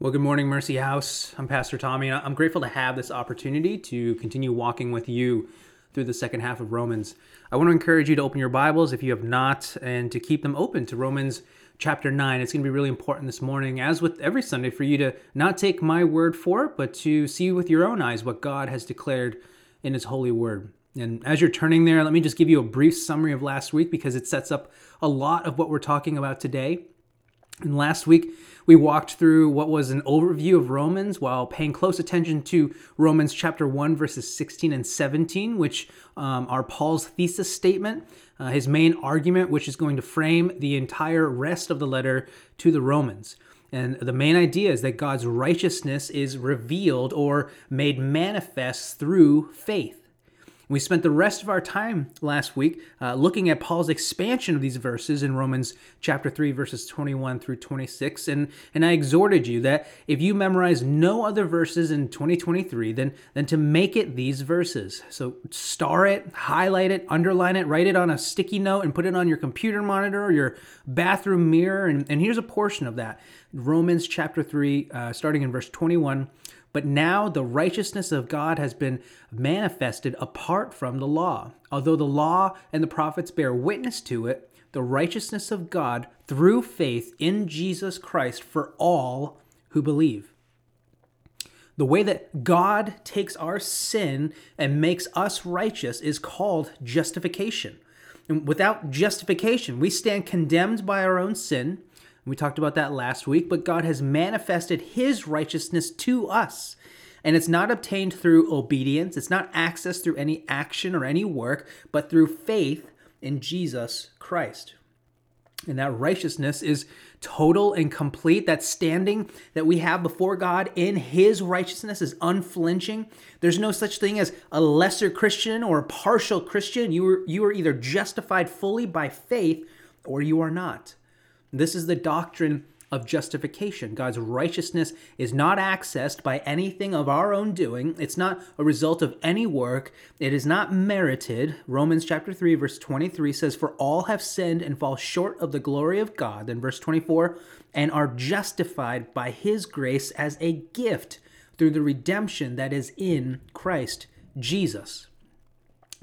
Well, good morning, Mercy House. I'm Pastor Tommy, and I'm grateful to have this opportunity to continue walking with you through the second half of Romans. I want to encourage you to open your Bibles if you have not, and to keep them open to Romans chapter 9. It's going to be really important this morning, as with every Sunday, for you to not take my word for it, but to see with your own eyes what God has declared in His holy word. And as you're turning there, let me just give you a brief summary of last week because it sets up a lot of what we're talking about today. And last week, we walked through what was an overview of Romans while paying close attention to Romans chapter 1, verses 16 and 17, which um, are Paul's thesis statement, uh, his main argument, which is going to frame the entire rest of the letter to the Romans. And the main idea is that God's righteousness is revealed or made manifest through faith. We spent the rest of our time last week uh, looking at Paul's expansion of these verses in Romans chapter 3, verses 21 through 26. And, and I exhorted you that if you memorize no other verses in 2023, then, then to make it these verses. So star it, highlight it, underline it, write it on a sticky note, and put it on your computer monitor or your bathroom mirror. And, and here's a portion of that Romans chapter 3, uh, starting in verse 21 but now the righteousness of God has been manifested apart from the law. Although the law and the prophets bear witness to it, the righteousness of God through faith in Jesus Christ for all who believe. The way that God takes our sin and makes us righteous is called justification. And without justification, we stand condemned by our own sin we talked about that last week, but God has manifested his righteousness to us. And it's not obtained through obedience, it's not accessed through any action or any work, but through faith in Jesus Christ. And that righteousness is total and complete. That standing that we have before God in His righteousness is unflinching. There's no such thing as a lesser Christian or a partial Christian. You are, you are either justified fully by faith or you are not. This is the doctrine of justification. God's righteousness is not accessed by anything of our own doing. It's not a result of any work. It is not merited. Romans chapter 3 verse 23 says for all have sinned and fall short of the glory of God. Then verse 24 and are justified by his grace as a gift through the redemption that is in Christ Jesus.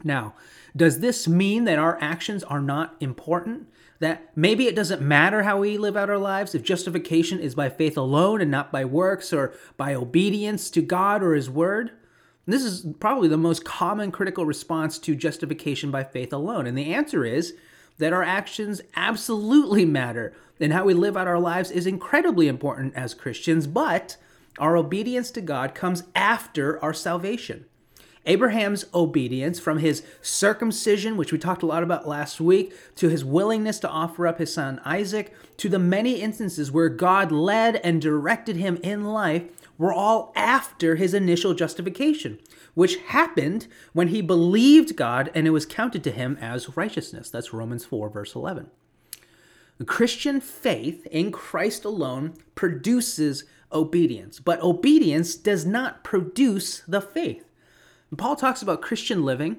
Now, does this mean that our actions are not important? That maybe it doesn't matter how we live out our lives if justification is by faith alone and not by works or by obedience to God or His Word. this is probably the most common critical response to justification by faith alone. And the answer is that our actions absolutely matter and how we live out our lives is incredibly important as Christians, but our obedience to God comes after our salvation. Abraham's obedience from his circumcision, which we talked a lot about last week, to his willingness to offer up his son Isaac, to the many instances where God led and directed him in life, were all after his initial justification, which happened when he believed God and it was counted to him as righteousness. That's Romans 4, verse 11. The Christian faith in Christ alone produces obedience, but obedience does not produce the faith. And Paul talks about Christian living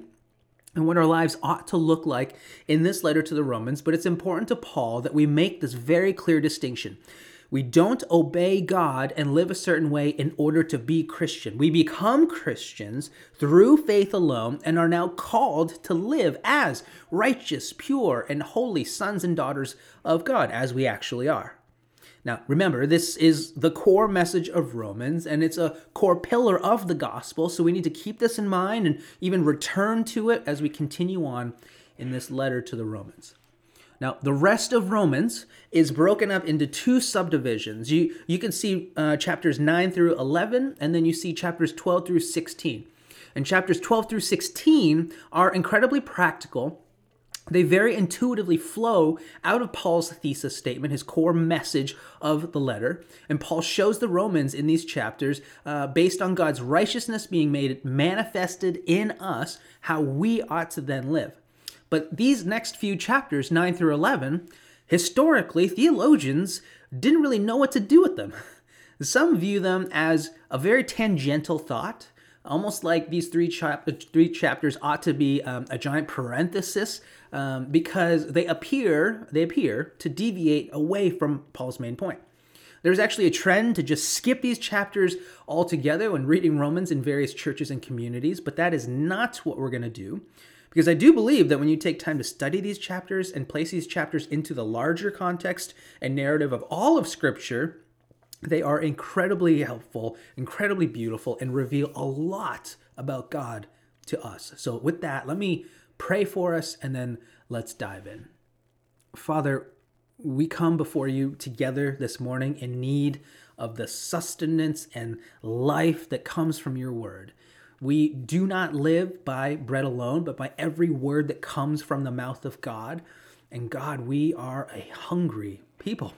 and what our lives ought to look like in this letter to the Romans, but it's important to Paul that we make this very clear distinction. We don't obey God and live a certain way in order to be Christian. We become Christians through faith alone and are now called to live as righteous, pure, and holy sons and daughters of God, as we actually are. Now, remember, this is the core message of Romans, and it's a core pillar of the gospel, so we need to keep this in mind and even return to it as we continue on in this letter to the Romans. Now, the rest of Romans is broken up into two subdivisions. You, you can see uh, chapters 9 through 11, and then you see chapters 12 through 16. And chapters 12 through 16 are incredibly practical they very intuitively flow out of Paul's thesis statement, his core message of the letter. And Paul shows the Romans in these chapters, uh, based on God's righteousness being made manifested in us, how we ought to then live. But these next few chapters, 9 through 11, historically, theologians didn't really know what to do with them. Some view them as a very tangential thought, almost like these three, chap- three chapters ought to be um, a giant parenthesis um, because they appear they appear to deviate away from Paul's main point. There's actually a trend to just skip these chapters altogether when reading Romans in various churches and communities, but that is not what we're going to do. Because I do believe that when you take time to study these chapters and place these chapters into the larger context and narrative of all of Scripture, they are incredibly helpful, incredibly beautiful, and reveal a lot about God to us. So, with that, let me pray for us and then let's dive in. Father, we come before you together this morning in need of the sustenance and life that comes from your word. We do not live by bread alone, but by every word that comes from the mouth of God. And God, we are a hungry people.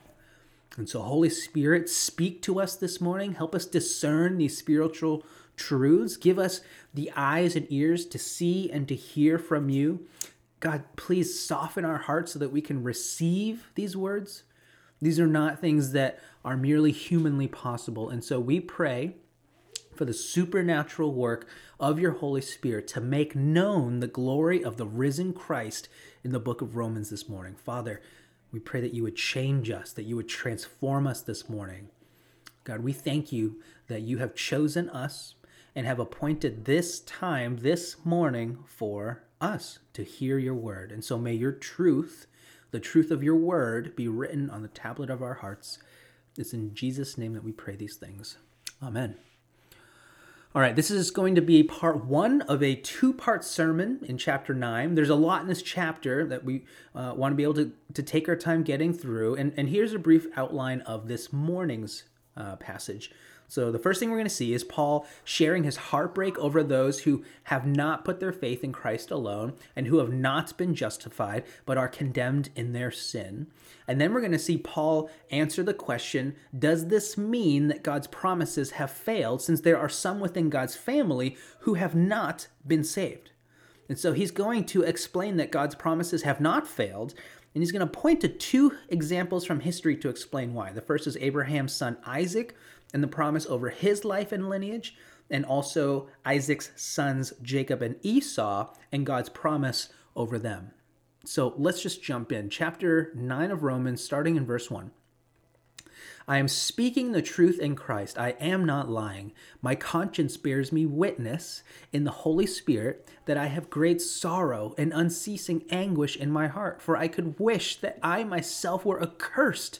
And so, Holy Spirit, speak to us this morning. Help us discern these spiritual truths. Give us the eyes and ears to see and to hear from you. God, please soften our hearts so that we can receive these words. These are not things that are merely humanly possible. And so we pray for the supernatural work of your Holy Spirit to make known the glory of the risen Christ in the book of Romans this morning. Father, we pray that you would change us, that you would transform us this morning. God, we thank you that you have chosen us and have appointed this time, this morning, for us to hear your word. And so may your truth, the truth of your word, be written on the tablet of our hearts. It's in Jesus' name that we pray these things. Amen. All right, this is going to be part one of a two part sermon in chapter nine. There's a lot in this chapter that we uh, want to be able to, to take our time getting through. And, and here's a brief outline of this morning's uh, passage. So, the first thing we're going to see is Paul sharing his heartbreak over those who have not put their faith in Christ alone and who have not been justified but are condemned in their sin. And then we're going to see Paul answer the question Does this mean that God's promises have failed since there are some within God's family who have not been saved? And so he's going to explain that God's promises have not failed, and he's going to point to two examples from history to explain why. The first is Abraham's son Isaac, and the promise over his life and lineage, and also Isaac's sons, Jacob and Esau, and God's promise over them. So let's just jump in. Chapter 9 of Romans, starting in verse 1. I am speaking the truth in Christ. I am not lying. My conscience bears me witness in the Holy Spirit that I have great sorrow and unceasing anguish in my heart, for I could wish that I myself were accursed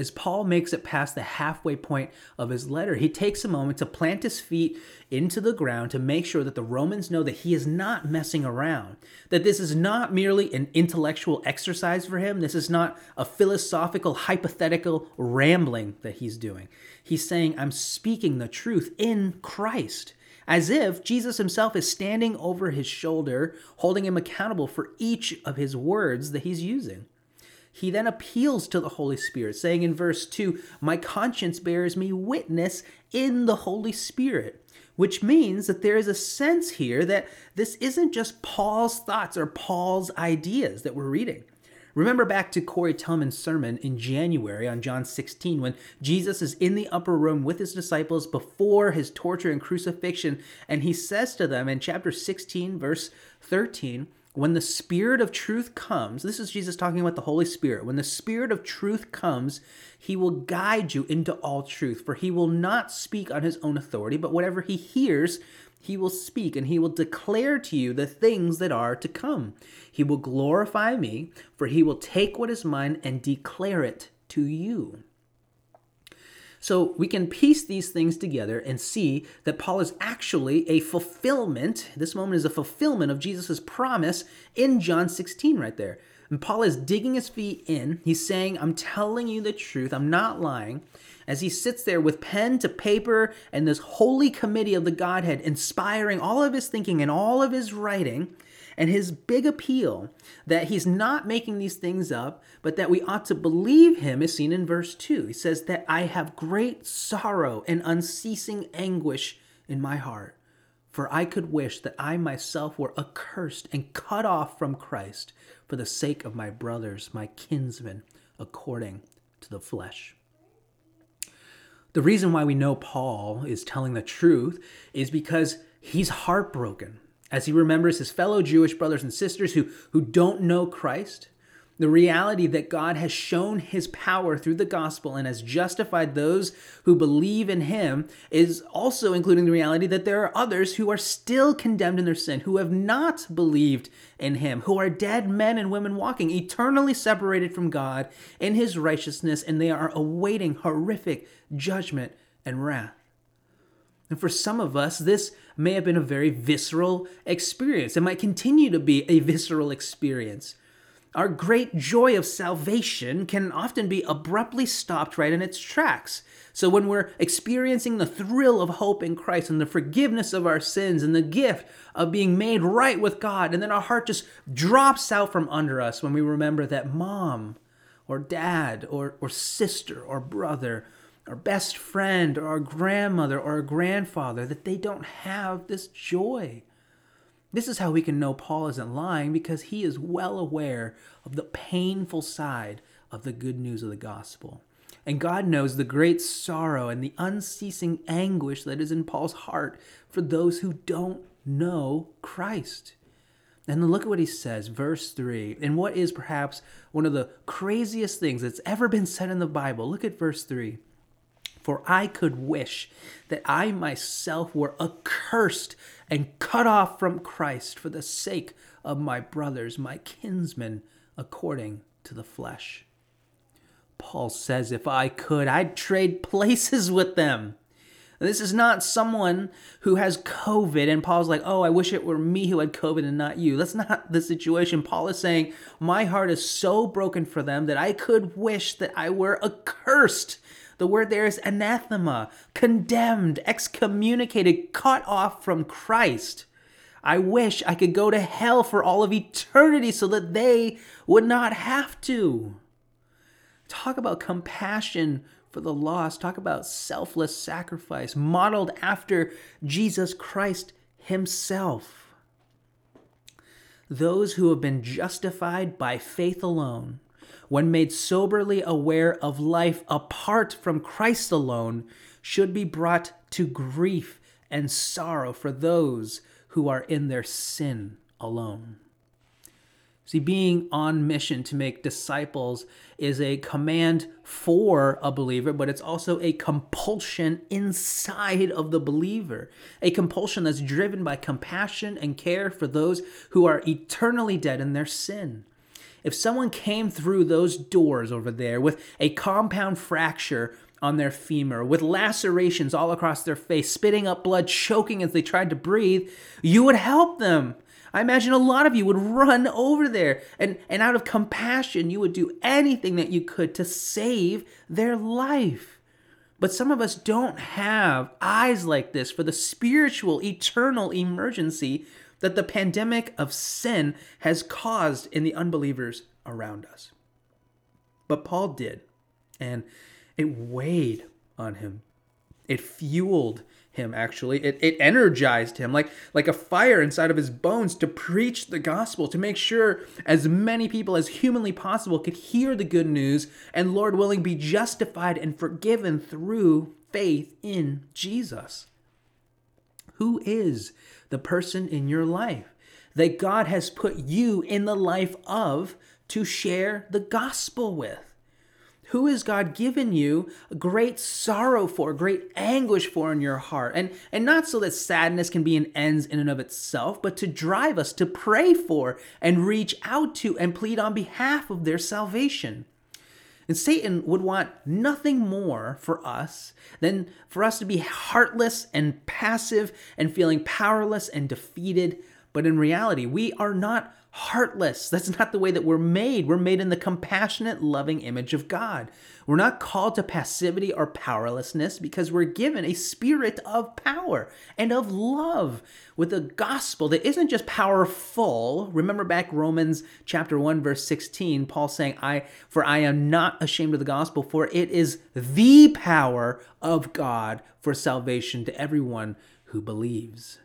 as Paul makes it past the halfway point of his letter, he takes a moment to plant his feet into the ground to make sure that the Romans know that he is not messing around, that this is not merely an intellectual exercise for him, this is not a philosophical, hypothetical rambling that he's doing. He's saying, I'm speaking the truth in Christ as if Jesus himself is standing over his shoulder, holding him accountable for each of his words that he's using he then appeals to the Holy Spirit, saying in verse 2, My conscience bears me witness in the Holy Spirit, which means that there is a sense here that this isn't just Paul's thoughts or Paul's ideas that we're reading. Remember back to Corey Tillman's sermon in January on John 16 when Jesus is in the upper room with his disciples before his torture and crucifixion, and he says to them in chapter 16, verse 13, when the Spirit of truth comes, this is Jesus talking about the Holy Spirit. When the Spirit of truth comes, he will guide you into all truth, for he will not speak on his own authority, but whatever he hears, he will speak, and he will declare to you the things that are to come. He will glorify me, for he will take what is mine and declare it to you. So we can piece these things together and see that Paul is actually a fulfillment. This moment is a fulfillment of Jesus' promise in John 16 right there. And Paul is digging his feet in. He's saying, I'm telling you the truth. I'm not lying. As he sits there with pen to paper and this holy committee of the Godhead inspiring all of his thinking and all of his writing, and his big appeal that he's not making these things up, but that we ought to believe him is seen in verse 2. He says, That I have great sorrow and unceasing anguish in my heart, For I could wish that I myself were accursed and cut off from Christ for the sake of my brothers, my kinsmen, according to the flesh. The reason why we know Paul is telling the truth is because he's heartbroken as he remembers his fellow Jewish brothers and sisters who, who don't know Christ the reality that God has shown his power through the gospel and has justified those who believe in him is also including the reality that there are others who are still condemned in their sin, who have not believed in him, who are dead men and women walking eternally separated from God in his righteousness, and they are awaiting horrific judgment and wrath. And for some of us, this may have been a very visceral experience. It might continue to be a visceral experience. Our great joy of salvation can often be abruptly stopped right in its tracks. So, when we're experiencing the thrill of hope in Christ and the forgiveness of our sins and the gift of being made right with God, and then our heart just drops out from under us when we remember that mom or dad or, or sister or brother or best friend or our grandmother or our grandfather, that they don't have this joy. This is how we can know Paul isn't lying because he is well aware of the painful side of the good news of the gospel. And God knows the great sorrow and the unceasing anguish that is in Paul's heart for those who don't know Christ. And look at what he says, verse 3, and what is perhaps one of the craziest things that's ever been said in the Bible. Look at verse 3. For I could wish that I myself were accursed and cut off from Christ for the sake of my brothers, my kinsmen, according to the flesh. Paul says, if I could, I'd trade places with them. This is not someone who has COVID and Paul's like, oh, I wish it were me who had COVID and not you. That's not the situation. Paul is saying, my heart is so broken for them that I could wish that I were accursed the word there is anathema, condemned, excommunicated, cut off from Christ. I wish I could go to hell for all of eternity so that they would not have to. Talk about compassion for the lost. Talk about selfless sacrifice modeled after Jesus Christ Himself. Those who have been justified by faith alone when made soberly aware of life apart from Christ alone, should be brought to grief and sorrow for those who are in their sin alone. See, being on mission to make disciples is a command for a believer, but it's also a compulsion inside of the believer. A compulsion that's driven by compassion and care for those who are eternally dead in their sin. If someone came through those doors over there with a compound fracture on their femur, with lacerations all across their face, spitting up blood, choking as they tried to breathe, you would help them. I imagine a lot of you would run over there and, and out of compassion, you would do anything that you could to save their life. But some of us don't have eyes like this for the spiritual, eternal emergency that the pandemic of sin has caused in the unbelievers around us. But Paul did, and it weighed on him. It fueled him actually it, it energized him like like a fire inside of his bones to preach the gospel to make sure as many people as humanly possible could hear the good news and lord willing be justified and forgiven through faith in jesus who is the person in your life that God has put you in the life of to share the gospel with? Who has God given you great sorrow for, great anguish for in your heart? And, and not so that sadness can be an ends in and of itself, but to drive us to pray for and reach out to and plead on behalf of their salvation. And Satan would want nothing more for us than for us to be heartless and passive and feeling powerless and defeated. But in reality, we are not heartless. That's not the way that we're made. We're made in the compassionate, loving image of God. We're not called to passivity or powerlessness because we're given a spirit of power and of love with a gospel that isn't just powerful. Remember back Romans chapter 1 verse 16, Paul saying, "I for I am not ashamed of the gospel, for it is the power of God for salvation to everyone who believes."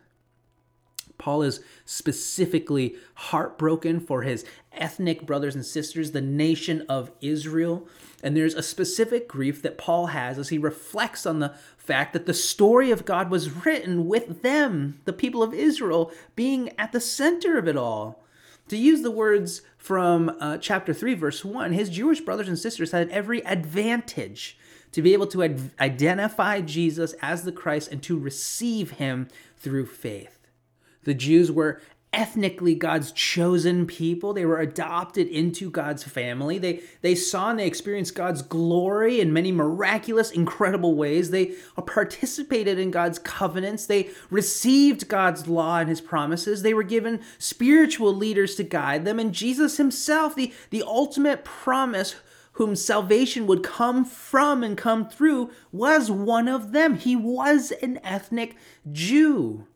Paul is specifically heartbroken for his ethnic brothers and sisters, the nation of Israel. And there's a specific grief that Paul has as he reflects on the fact that the story of God was written with them, the people of Israel, being at the center of it all. To use the words from uh, chapter 3, verse 1, his Jewish brothers and sisters had every advantage to be able to ad- identify Jesus as the Christ and to receive him through faith. The Jews were ethnically God's chosen people. They were adopted into God's family. They they saw and they experienced God's glory in many miraculous, incredible ways. They participated in God's covenants. They received God's law and his promises. They were given spiritual leaders to guide them. And Jesus himself, the, the ultimate promise whom salvation would come from and come through, was one of them. He was an ethnic Jew.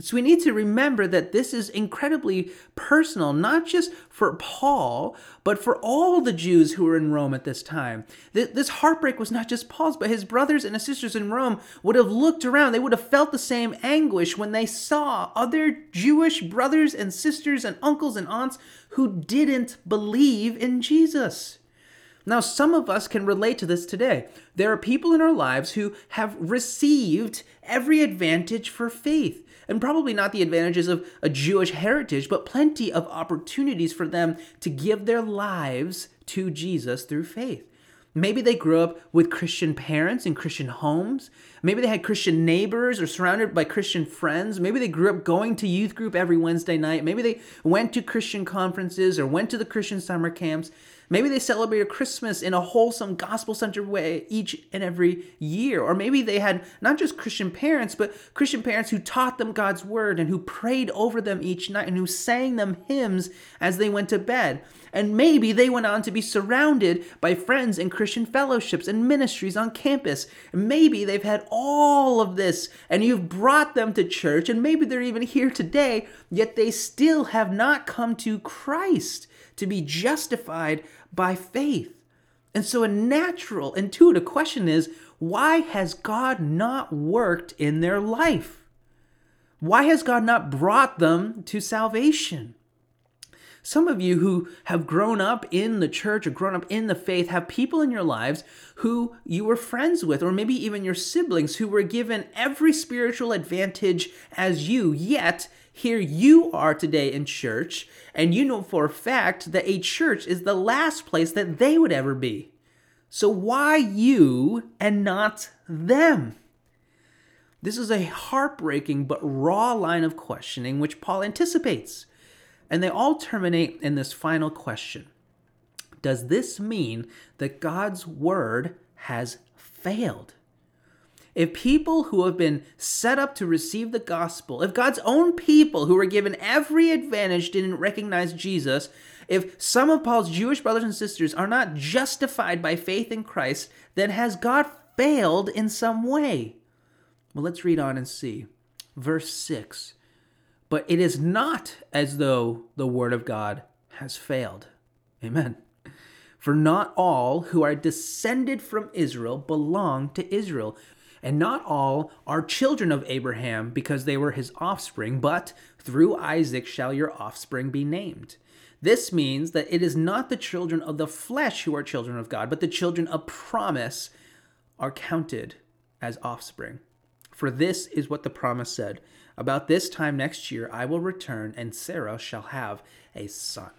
So we need to remember that this is incredibly personal, not just for Paul, but for all the Jews who were in Rome at this time. This heartbreak was not just Paul's, but his brothers and his sisters in Rome would have looked around. They would have felt the same anguish when they saw other Jewish brothers and sisters and uncles and aunts who didn't believe in Jesus. Now, some of us can relate to this today. There are people in our lives who have received every advantage for faith and probably not the advantages of a Jewish heritage, but plenty of opportunities for them to give their lives to Jesus through faith. Maybe they grew up with Christian parents in Christian homes. Maybe they had Christian neighbors or surrounded by Christian friends. Maybe they grew up going to youth group every Wednesday night. Maybe they went to Christian conferences or went to the Christian summer camps. Maybe they celebrated Christmas in a wholesome, gospel centered way each and every year. Or maybe they had not just Christian parents, but Christian parents who taught them God's word and who prayed over them each night and who sang them hymns as they went to bed. And maybe they went on to be surrounded by friends and Christian fellowships and ministries on campus. Maybe they've had all of this and you've brought them to church, and maybe they're even here today, yet they still have not come to Christ to be justified by faith. And so, a natural, intuitive question is why has God not worked in their life? Why has God not brought them to salvation? Some of you who have grown up in the church or grown up in the faith have people in your lives who you were friends with, or maybe even your siblings who were given every spiritual advantage as you, yet here you are today in church, and you know for a fact that a church is the last place that they would ever be. So why you and not them? This is a heartbreaking but raw line of questioning which Paul anticipates. And they all terminate in this final question Does this mean that God's word has failed? if people who have been set up to receive the gospel, if God's own people who were given every advantage didn't recognize Jesus, if some of Paul's Jewish brothers and sisters are not justified by faith in Christ, then has God failed in some way? Well, let's read on and see. Verse 6 But it is not as though the word of God has failed. Amen. For not all who are descended from Israel belong to Israel. And not all are children of Abraham because they were his offspring, but through Isaac shall your offspring be named. This means that it is not the children of the flesh who are children of God, but the children of promise are counted as offspring. For this is what the promise said About this time next year I will return, and Sarah shall have a son.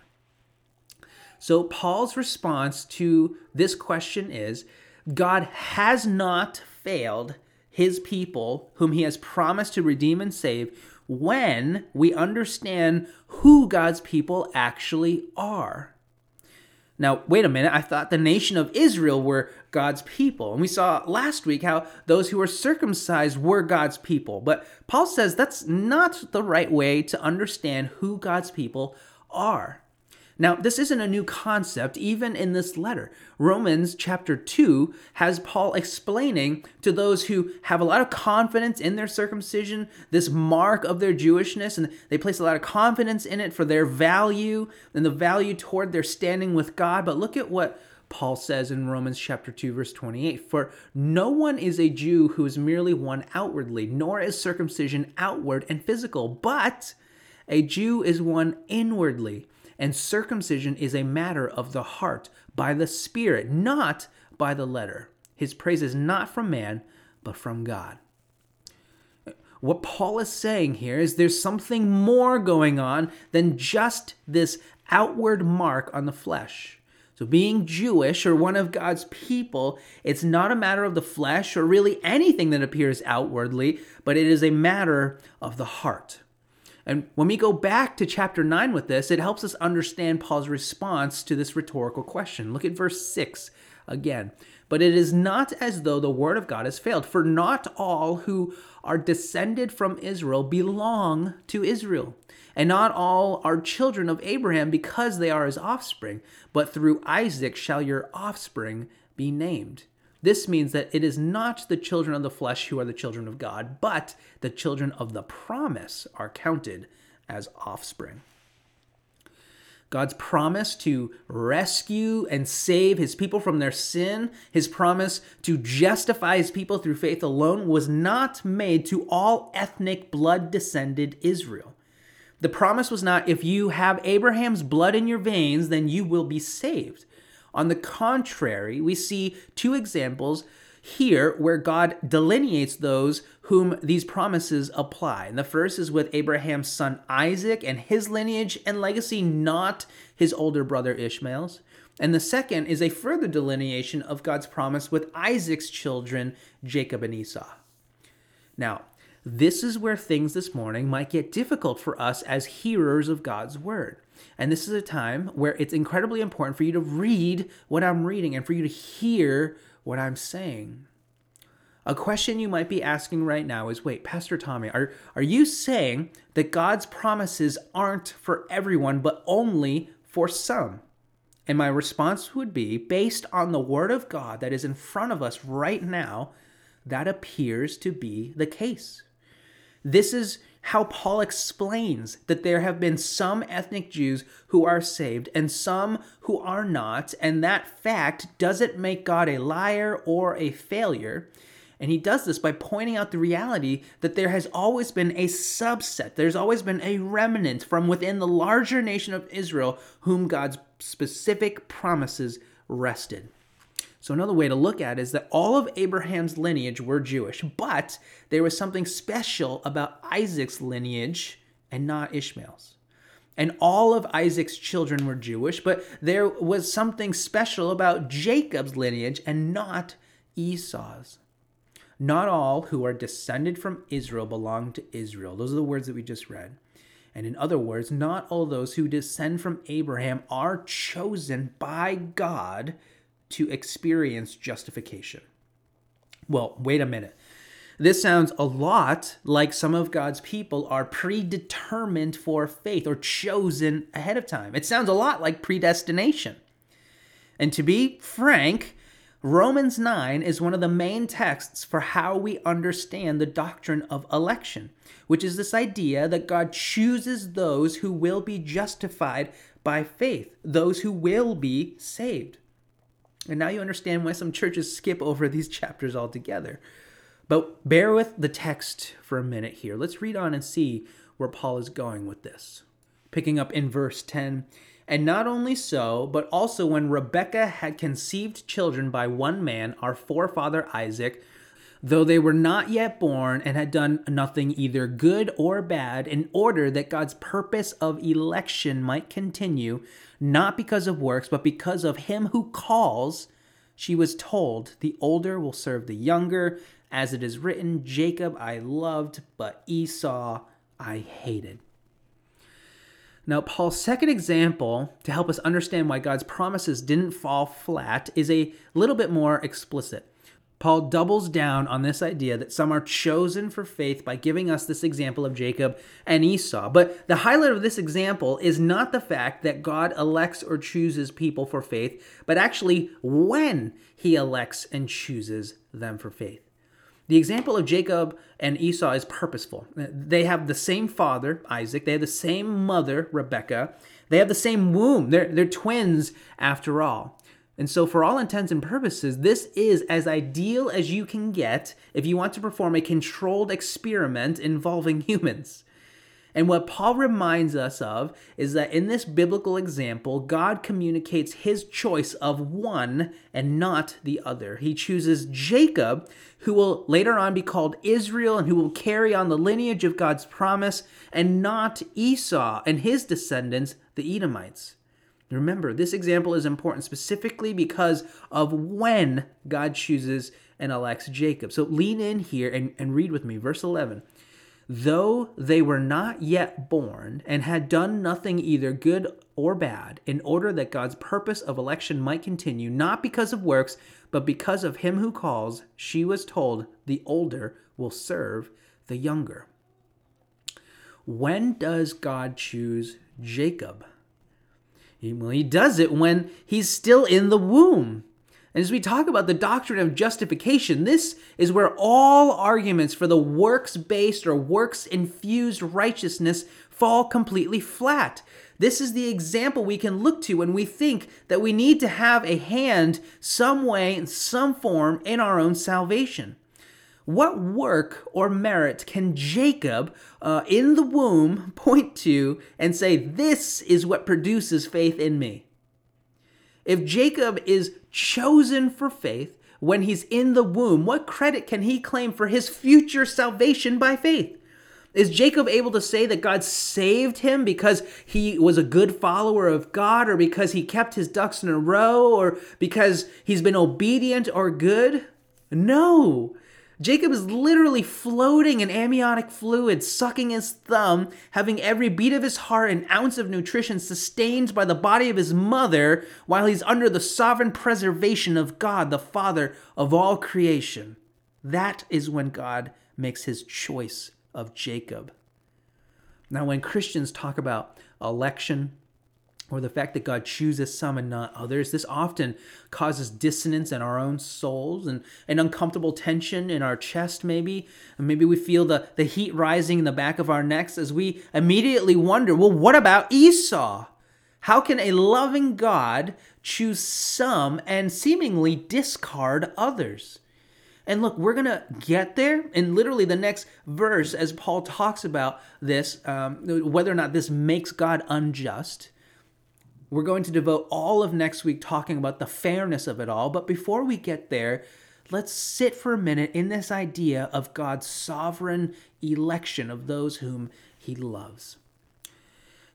So, Paul's response to this question is God has not failed his people, whom he has promised to redeem and save, when we understand who God's people actually are. Now, wait a minute. I thought the nation of Israel were God's people. And we saw last week how those who were circumcised were God's people. But Paul says that's not the right way to understand who God's people are. Now, this isn't a new concept, even in this letter. Romans chapter 2 has Paul explaining to those who have a lot of confidence in their circumcision, this mark of their Jewishness, and they place a lot of confidence in it for their value and the value toward their standing with God. But look at what Paul says in Romans chapter 2 verse 28, "For no one is a Jew who is merely one outwardly, nor is circumcision outward and physical, but a Jew is one inwardly, and circumcision is a matter of the heart, by the Spirit, not by the letter. His praise is not from man, but from God." What Paul is saying here is there's something more going on than just this outward mark on the flesh. So, being Jewish or one of God's people, it's not a matter of the flesh or really anything that appears outwardly, but it is a matter of the heart. And when we go back to chapter 9 with this, it helps us understand Paul's response to this rhetorical question. Look at verse 6 again. But it is not as though the word of God has failed, for not all who are descended from Israel belong to Israel. And not all are children of Abraham because they are his offspring, but through Isaac shall your offspring be named. This means that it is not the children of the flesh who are the children of God, but the children of the promise are counted as offspring. God's promise to rescue and save his people from their sin, his promise to justify his people through faith alone, was not made to all ethnic blood descended Israel. The promise was not if you have Abraham's blood in your veins, then you will be saved. On the contrary, we see two examples here where God delineates those whom these promises apply. And the first is with Abraham's son Isaac and his lineage and legacy, not his older brother Ishmael's. And the second is a further delineation of God's promise with Isaac's children, Jacob and Esau. Now, this is where things this morning might get difficult for us as hearers of God's word. And this is a time where it's incredibly important for you to read what I'm reading and for you to hear what I'm saying. A question you might be asking right now is wait, Pastor Tommy, are, are you saying that God's promises aren't for everyone, but only for some? And my response would be based on the Word of God that is in front of us right now, that appears to be the case. This is how Paul explains that there have been some ethnic Jews who are saved and some who are not, and that fact doesn't make God a liar or a failure. And he does this by pointing out the reality that there has always been a subset, there's always been a remnant from within the larger nation of Israel whom God's specific promises rested. So, another way to look at it is that all of Abraham's lineage were Jewish, but there was something special about Isaac's lineage and not Ishmael's. And all of Isaac's children were Jewish, but there was something special about Jacob's lineage and not Esau's. Not all who are descended from Israel belong to Israel. Those are the words that we just read. And in other words, not all those who descend from Abraham are chosen by God to experience justification. Well, wait a minute. This sounds a lot like some of God's people are predetermined for faith or chosen ahead of time. It sounds a lot like predestination. And to be frank, Romans 9 is one of the main texts for how we understand the doctrine of election, which is this idea that God chooses those who will be justified by faith, those who will be saved. And now you understand why some churches skip over these chapters altogether. But bear with the text for a minute here. Let's read on and see where Paul is going with this. Picking up in verse 10 And not only so, but also when Rebekah had conceived children by one man, our forefather Isaac, though they were not yet born and had done nothing either good or bad, in order that God's purpose of election might continue, not because of works, but because of him who calls, she was told, The older will serve the younger. As it is written, Jacob I loved, but Esau I hated. Now, Paul's second example to help us understand why God's promises didn't fall flat is a little bit more explicit. Paul doubles down on this idea that some are chosen for faith by giving us this example of Jacob and Esau. But the highlight of this example is not the fact that God elects or chooses people for faith, but actually when he elects and chooses them for faith. The example of Jacob and Esau is purposeful. They have the same father, Isaac, they have the same mother, Rebekah, they have the same womb. They're, they're twins after all. And so, for all intents and purposes, this is as ideal as you can get if you want to perform a controlled experiment involving humans. And what Paul reminds us of is that in this biblical example, God communicates his choice of one and not the other. He chooses Jacob, who will later on be called Israel and who will carry on the lineage of God's promise, and not Esau and his descendants, the Edomites. Remember, this example is important specifically because of when God chooses and elects Jacob. So lean in here and, and read with me. Verse 11 though they were not yet born and had done nothing either good or bad, in order that God's purpose of election might continue, not because of works, but because of him who calls, she was told, the older will serve the younger. When does God choose Jacob? Well, he does it when he's still in the womb. And as we talk about the doctrine of justification, this is where all arguments for the works based or works infused righteousness fall completely flat. This is the example we can look to when we think that we need to have a hand, some way, in some form, in our own salvation. What work or merit can Jacob uh, in the womb point to and say, This is what produces faith in me? If Jacob is chosen for faith when he's in the womb, what credit can he claim for his future salvation by faith? Is Jacob able to say that God saved him because he was a good follower of God, or because he kept his ducks in a row, or because he's been obedient or good? No. Jacob is literally floating in amniotic fluid, sucking his thumb, having every beat of his heart an ounce of nutrition sustained by the body of his mother, while he's under the sovereign preservation of God, the Father of all creation. That is when God makes his choice of Jacob. Now, when Christians talk about election, or the fact that God chooses some and not others. This often causes dissonance in our own souls and an uncomfortable tension in our chest, maybe. And maybe we feel the, the heat rising in the back of our necks as we immediately wonder well, what about Esau? How can a loving God choose some and seemingly discard others? And look, we're going to get there in literally the next verse as Paul talks about this, um, whether or not this makes God unjust we're going to devote all of next week talking about the fairness of it all. But before we get there, let's sit for a minute in this idea of God's sovereign election of those whom he loves.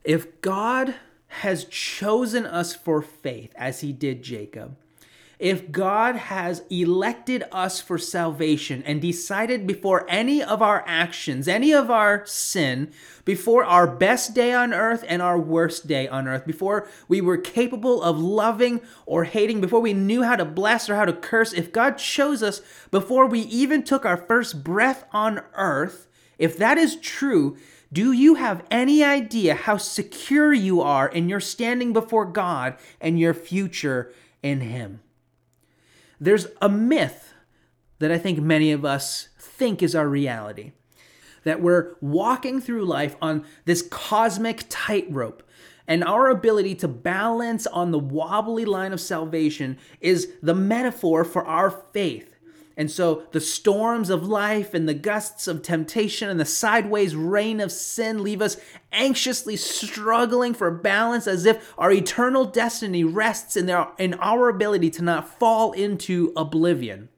If God has chosen us for faith, as he did Jacob, if God has elected us for salvation and decided before any of our actions, any of our sin, before our best day on earth and our worst day on earth, before we were capable of loving or hating, before we knew how to bless or how to curse, if God chose us before we even took our first breath on earth, if that is true, do you have any idea how secure you are in your standing before God and your future in Him? There's a myth that I think many of us think is our reality that we're walking through life on this cosmic tightrope. And our ability to balance on the wobbly line of salvation is the metaphor for our faith. And so the storms of life and the gusts of temptation and the sideways rain of sin leave us anxiously struggling for balance as if our eternal destiny rests in, their, in our ability to not fall into oblivion.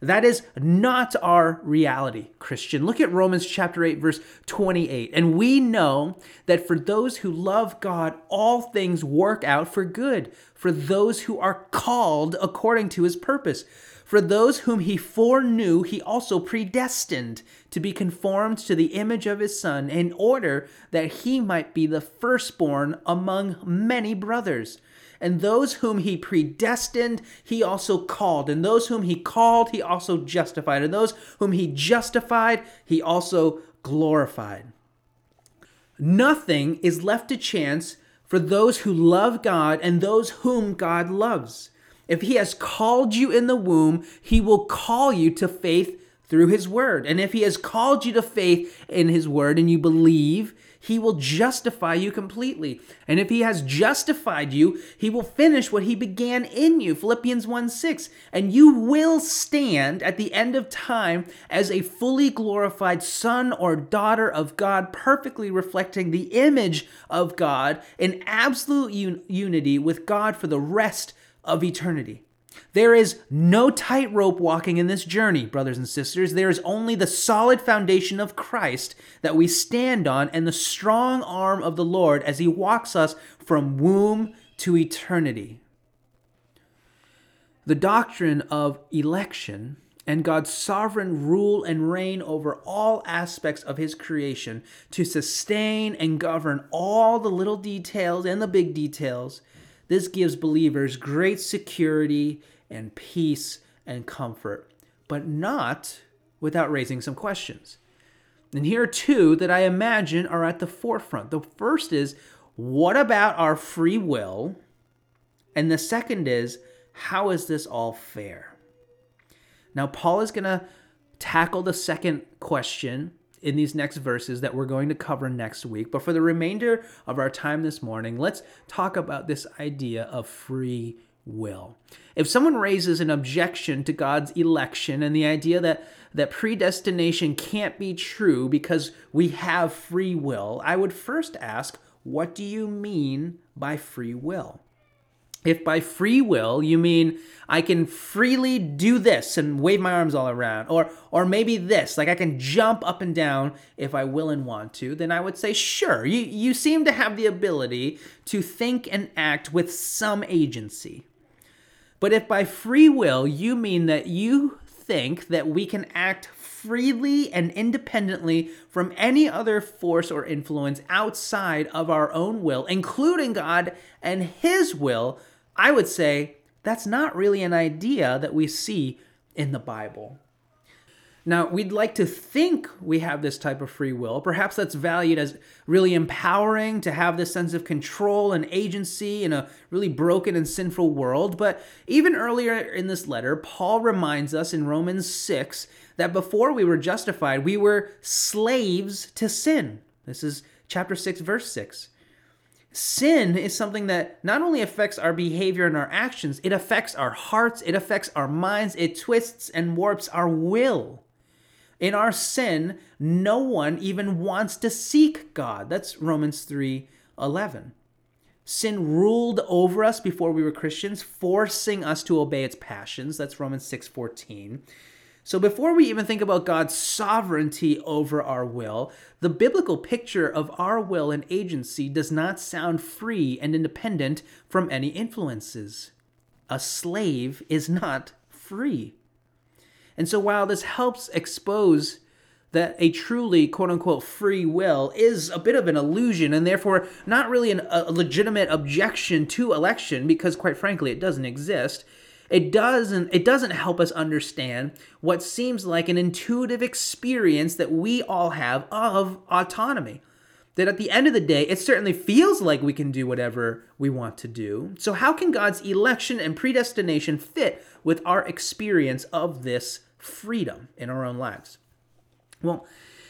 That is not our reality, Christian. Look at Romans chapter 8 verse 28. And we know that for those who love God, all things work out for good, for those who are called according to his purpose. For those whom he foreknew, he also predestined to be conformed to the image of his Son, in order that he might be the firstborn among many brothers. And those whom he predestined, he also called. And those whom he called, he also justified. And those whom he justified, he also glorified. Nothing is left to chance for those who love God and those whom God loves. If he has called you in the womb, he will call you to faith through his word. And if he has called you to faith in his word and you believe, he will justify you completely. And if he has justified you, he will finish what he began in you. Philippians 1 6. And you will stand at the end of time as a fully glorified son or daughter of God, perfectly reflecting the image of God in absolute un- unity with God for the rest of eternity. There is no tightrope walking in this journey, brothers and sisters. There is only the solid foundation of Christ that we stand on and the strong arm of the Lord as he walks us from womb to eternity. The doctrine of election and God's sovereign rule and reign over all aspects of his creation to sustain and govern all the little details and the big details this gives believers great security and peace and comfort, but not without raising some questions. And here are two that I imagine are at the forefront. The first is, what about our free will? And the second is, how is this all fair? Now, Paul is going to tackle the second question in these next verses that we're going to cover next week. But for the remainder of our time this morning, let's talk about this idea of free will. If someone raises an objection to God's election and the idea that that predestination can't be true because we have free will, I would first ask, what do you mean by free will? If by free will you mean I can freely do this and wave my arms all around, or or maybe this, like I can jump up and down if I will and want to, then I would say sure. You you seem to have the ability to think and act with some agency. But if by free will you mean that you think that we can act freely and independently from any other force or influence outside of our own will, including God and His will, I would say that's not really an idea that we see in the Bible. Now, we'd like to think we have this type of free will. Perhaps that's valued as really empowering to have this sense of control and agency in a really broken and sinful world. But even earlier in this letter, Paul reminds us in Romans 6 that before we were justified, we were slaves to sin. This is chapter 6, verse 6. Sin is something that not only affects our behavior and our actions, it affects our hearts, it affects our minds, it twists and warps our will. In our sin, no one even wants to seek God. That's Romans 3 11. Sin ruled over us before we were Christians, forcing us to obey its passions. That's Romans 6 14. So, before we even think about God's sovereignty over our will, the biblical picture of our will and agency does not sound free and independent from any influences. A slave is not free. And so, while this helps expose that a truly quote unquote free will is a bit of an illusion and therefore not really an, a legitimate objection to election because, quite frankly, it doesn't exist it doesn't it doesn't help us understand what seems like an intuitive experience that we all have of autonomy. That at the end of the day it certainly feels like we can do whatever we want to do. So how can god's election and predestination fit with our experience of this freedom in our own lives? Well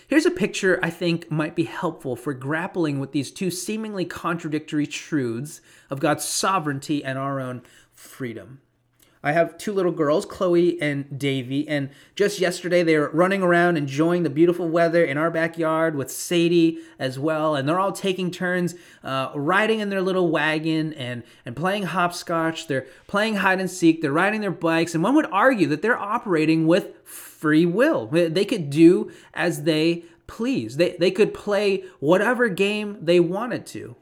Here's a picture I think might be helpful for grappling with these two seemingly contradictory truths of God's sovereignty and our own freedom. I have two little girls, Chloe and Davy, and just yesterday they were running around enjoying the beautiful weather in our backyard with Sadie as well, and they're all taking turns uh, riding in their little wagon and and playing hopscotch. They're playing hide and seek. They're riding their bikes, and one would argue that they're operating with free will. They could do as they please. They they could play whatever game they wanted to,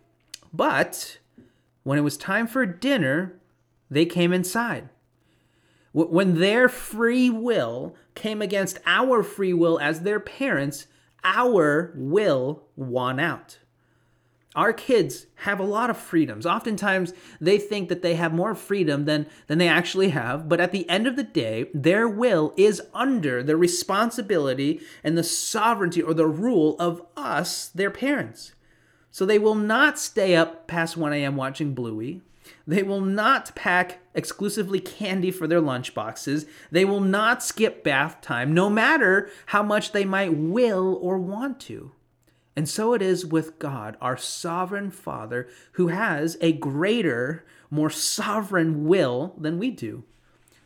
but when it was time for dinner, they came inside when their free will came against our free will as their parents, our will won out. Our kids have a lot of freedoms. Oftentimes, they think that they have more freedom than, than they actually have, but at the end of the day, their will is under the responsibility and the sovereignty or the rule of us, their parents. So they will not stay up past 1 a.m. watching Bluey. They will not pack exclusively candy for their lunchboxes. They will not skip bath time, no matter how much they might will or want to. And so it is with God, our sovereign Father, who has a greater, more sovereign will than we do.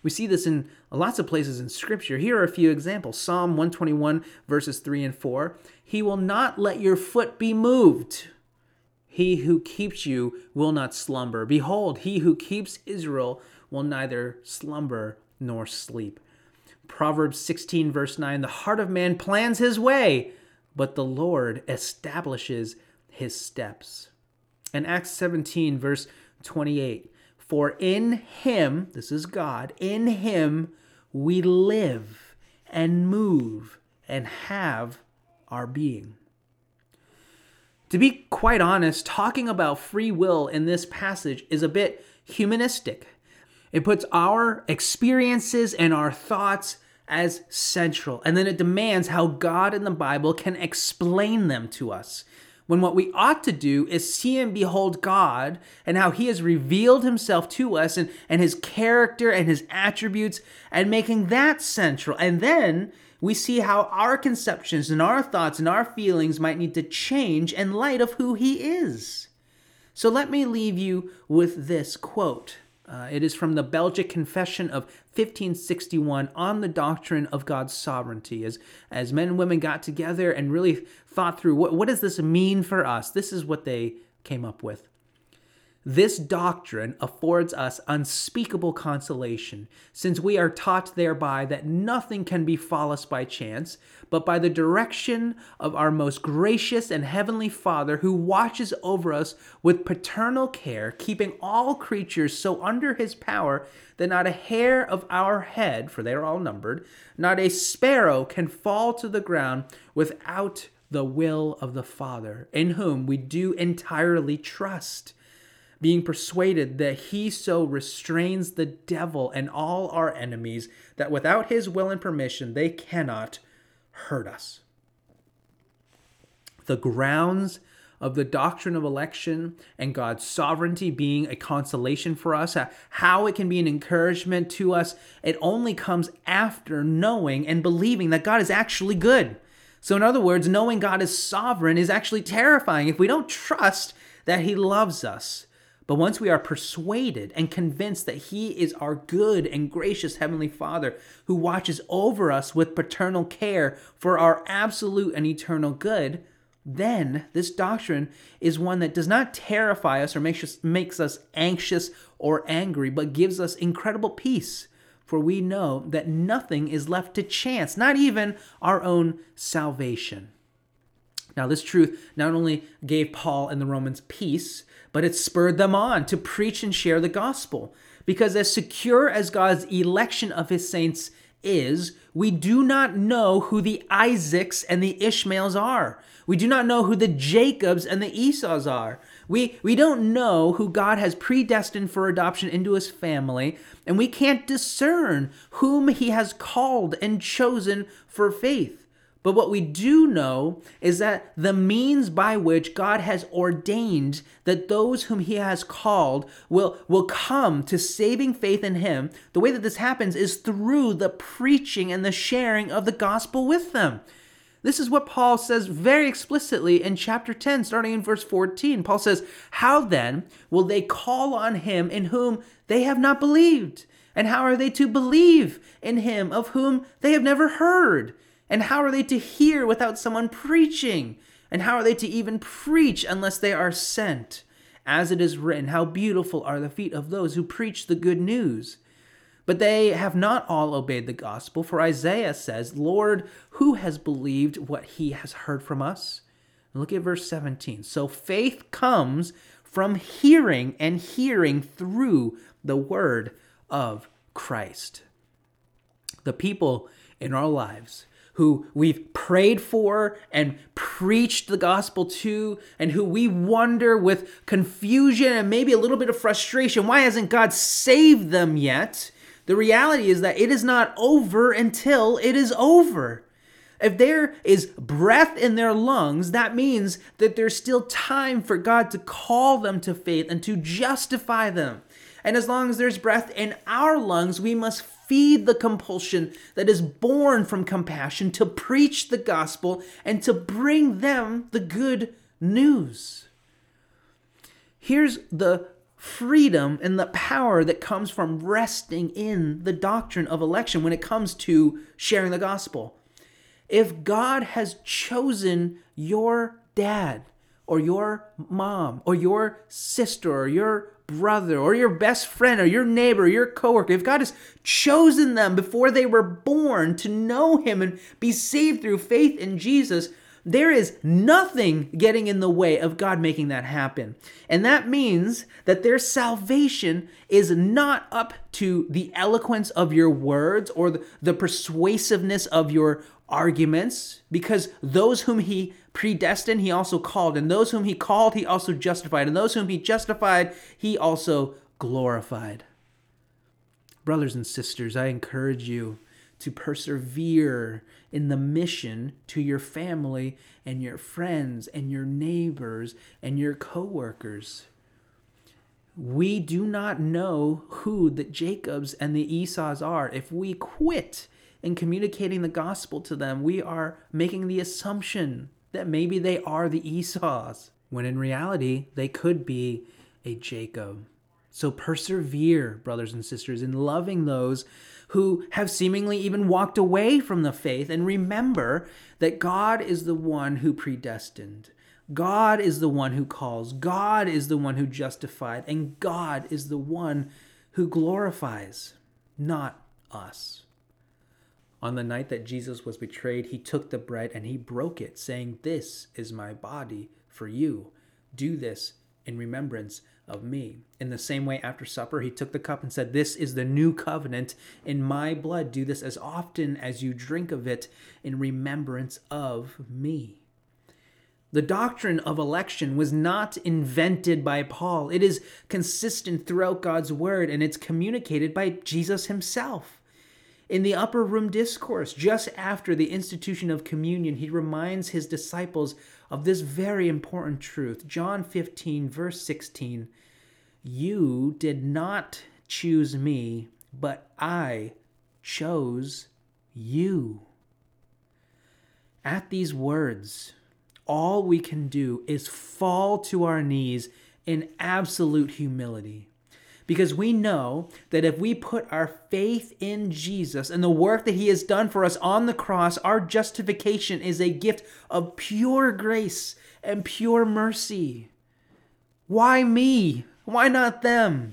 We see this in lots of places in Scripture. Here are a few examples Psalm 121, verses 3 and 4. He will not let your foot be moved. He who keeps you will not slumber. Behold, he who keeps Israel will neither slumber nor sleep. Proverbs 16, verse 9 The heart of man plans his way, but the Lord establishes his steps. And Acts 17, verse 28 For in him, this is God, in him we live and move and have our being. To be quite honest, talking about free will in this passage is a bit humanistic. It puts our experiences and our thoughts as central, and then it demands how God in the Bible can explain them to us. When what we ought to do is see and behold God and how He has revealed Himself to us and, and His character and His attributes and making that central. And then we see how our conceptions and our thoughts and our feelings might need to change in light of who He is. So let me leave you with this quote uh, it is from the Belgic Confession of 1561 on the doctrine of God's sovereignty. As, as men and women got together and really thought through what, what does this mean for us, this is what they came up with. This doctrine affords us unspeakable consolation, since we are taught thereby that nothing can befall us by chance, but by the direction of our most gracious and heavenly Father, who watches over us with paternal care, keeping all creatures so under his power that not a hair of our head, for they are all numbered, not a sparrow can fall to the ground without the will of the Father, in whom we do entirely trust being persuaded that he so restrains the devil and all our enemies that without his will and permission they cannot hurt us. The grounds of the doctrine of election and God's sovereignty being a consolation for us, how it can be an encouragement to us, it only comes after knowing and believing that God is actually good. So, in other words, knowing God is sovereign is actually terrifying if we don't trust that He loves us. But once we are persuaded and convinced that He is our good and gracious Heavenly Father who watches over us with paternal care for our absolute and eternal good, then this doctrine is one that does not terrify us or makes us, makes us anxious or angry, but gives us incredible peace. For we know that nothing is left to chance, not even our own salvation. Now, this truth not only gave Paul and the Romans peace, but it spurred them on to preach and share the gospel. Because as secure as God's election of his saints is, we do not know who the Isaacs and the Ishmaels are. We do not know who the Jacobs and the Esau's are. We, we don't know who God has predestined for adoption into his family, and we can't discern whom he has called and chosen for faith. But what we do know is that the means by which God has ordained that those whom he has called will, will come to saving faith in him, the way that this happens is through the preaching and the sharing of the gospel with them. This is what Paul says very explicitly in chapter 10, starting in verse 14. Paul says, How then will they call on him in whom they have not believed? And how are they to believe in him of whom they have never heard? And how are they to hear without someone preaching? And how are they to even preach unless they are sent? As it is written, How beautiful are the feet of those who preach the good news. But they have not all obeyed the gospel, for Isaiah says, Lord, who has believed what he has heard from us? look at verse 17. So faith comes from hearing, and hearing through the word of Christ. The people in our lives who we've prayed for and preached the gospel to, and who we wonder with confusion and maybe a little bit of frustration why hasn't God saved them yet? The reality is that it is not over until it is over. If there is breath in their lungs, that means that there's still time for God to call them to faith and to justify them. And as long as there's breath in our lungs, we must feed the compulsion that is born from compassion to preach the gospel and to bring them the good news. Here's the freedom and the power that comes from resting in the doctrine of election when it comes to sharing the gospel. If God has chosen your dad or your mom or your sister or your brother or your best friend or your neighbor, or your coworker, if God has chosen them before they were born to know him and be saved through faith in Jesus, there is nothing getting in the way of God making that happen. And that means that their salvation is not up to the eloquence of your words or the, the persuasiveness of your arguments, because those whom he predestined, he also called. And those whom he called, he also justified. And those whom he justified, he also glorified. Brothers and sisters, I encourage you to persevere in the mission to your family and your friends and your neighbors and your coworkers. We do not know who the Jacobs and the Esau's are. If we quit in communicating the gospel to them, we are making the assumption that maybe they are the Esau's, when in reality, they could be a Jacob. So persevere, brothers and sisters, in loving those who have seemingly even walked away from the faith. And remember that God is the one who predestined. God is the one who calls. God is the one who justified. And God is the one who glorifies, not us. On the night that Jesus was betrayed, he took the bread and he broke it, saying, This is my body for you. Do this in remembrance of me. In the same way, after supper, he took the cup and said, This is the new covenant in my blood. Do this as often as you drink of it in remembrance of me. The doctrine of election was not invented by Paul. It is consistent throughout God's word and it's communicated by Jesus himself. In the upper room discourse, just after the institution of communion, he reminds his disciples of this very important truth. John 15, verse 16 You did not choose me, but I chose you. At these words, all we can do is fall to our knees in absolute humility because we know that if we put our faith in Jesus and the work that he has done for us on the cross, our justification is a gift of pure grace and pure mercy. Why me? Why not them?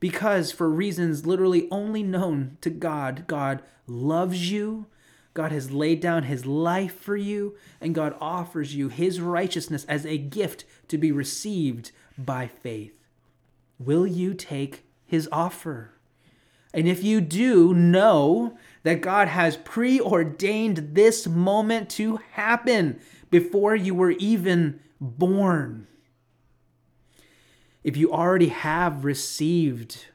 Because, for reasons literally only known to God, God loves you. God has laid down his life for you, and God offers you his righteousness as a gift to be received by faith. Will you take his offer? And if you do, know that God has preordained this moment to happen before you were even born. If you already have received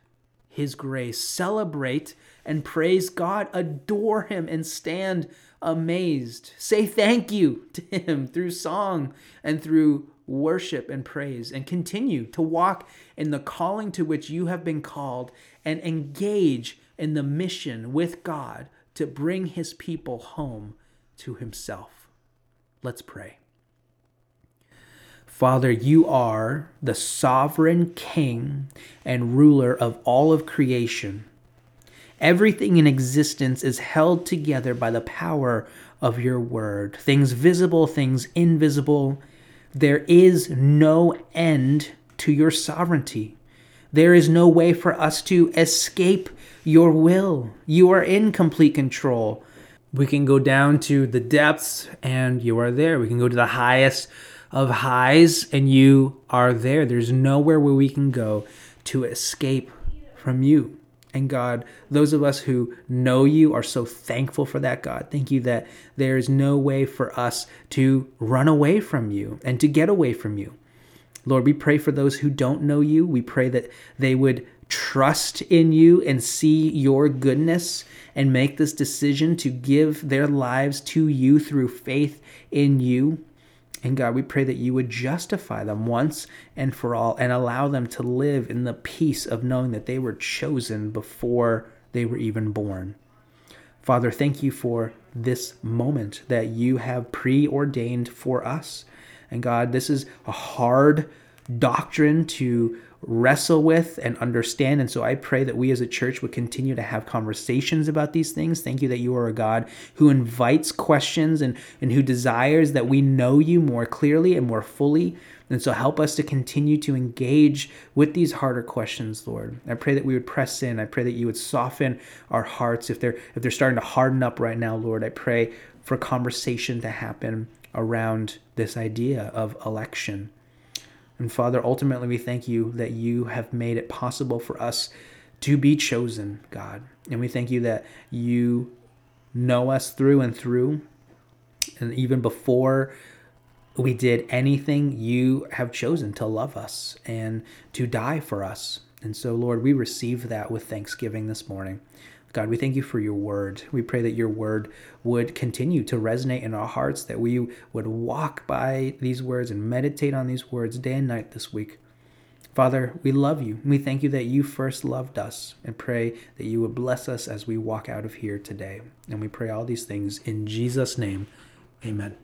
his grace, celebrate and praise God, adore him, and stand amazed. Say thank you to him through song and through worship and praise and continue to walk in the calling to which you have been called and engage in the mission with God to bring his people home to himself. Let's pray. Father, you are the sovereign king and ruler of all of creation. Everything in existence is held together by the power of your word, things visible, things invisible there is no end to your sovereignty. There is no way for us to escape your will. You are in complete control. We can go down to the depths and you are there. We can go to the highest of highs and you are there. There's nowhere where we can go to escape from you. And God, those of us who know you are so thankful for that, God. Thank you that there is no way for us to run away from you and to get away from you. Lord, we pray for those who don't know you. We pray that they would trust in you and see your goodness and make this decision to give their lives to you through faith in you. And God, we pray that you would justify them once and for all and allow them to live in the peace of knowing that they were chosen before they were even born. Father, thank you for this moment that you have preordained for us. And God, this is a hard doctrine to wrestle with and understand. And so I pray that we as a church would continue to have conversations about these things. Thank you that you are a God who invites questions and, and who desires that we know you more clearly and more fully. And so help us to continue to engage with these harder questions, Lord. I pray that we would press in. I pray that you would soften our hearts if they're if they're starting to harden up right now, Lord. I pray for conversation to happen around this idea of election. And Father, ultimately, we thank you that you have made it possible for us to be chosen, God. And we thank you that you know us through and through. And even before we did anything, you have chosen to love us and to die for us. And so, Lord, we receive that with thanksgiving this morning. God, we thank you for your word. We pray that your word would continue to resonate in our hearts, that we would walk by these words and meditate on these words day and night this week. Father, we love you. We thank you that you first loved us and pray that you would bless us as we walk out of here today. And we pray all these things in Jesus' name. Amen.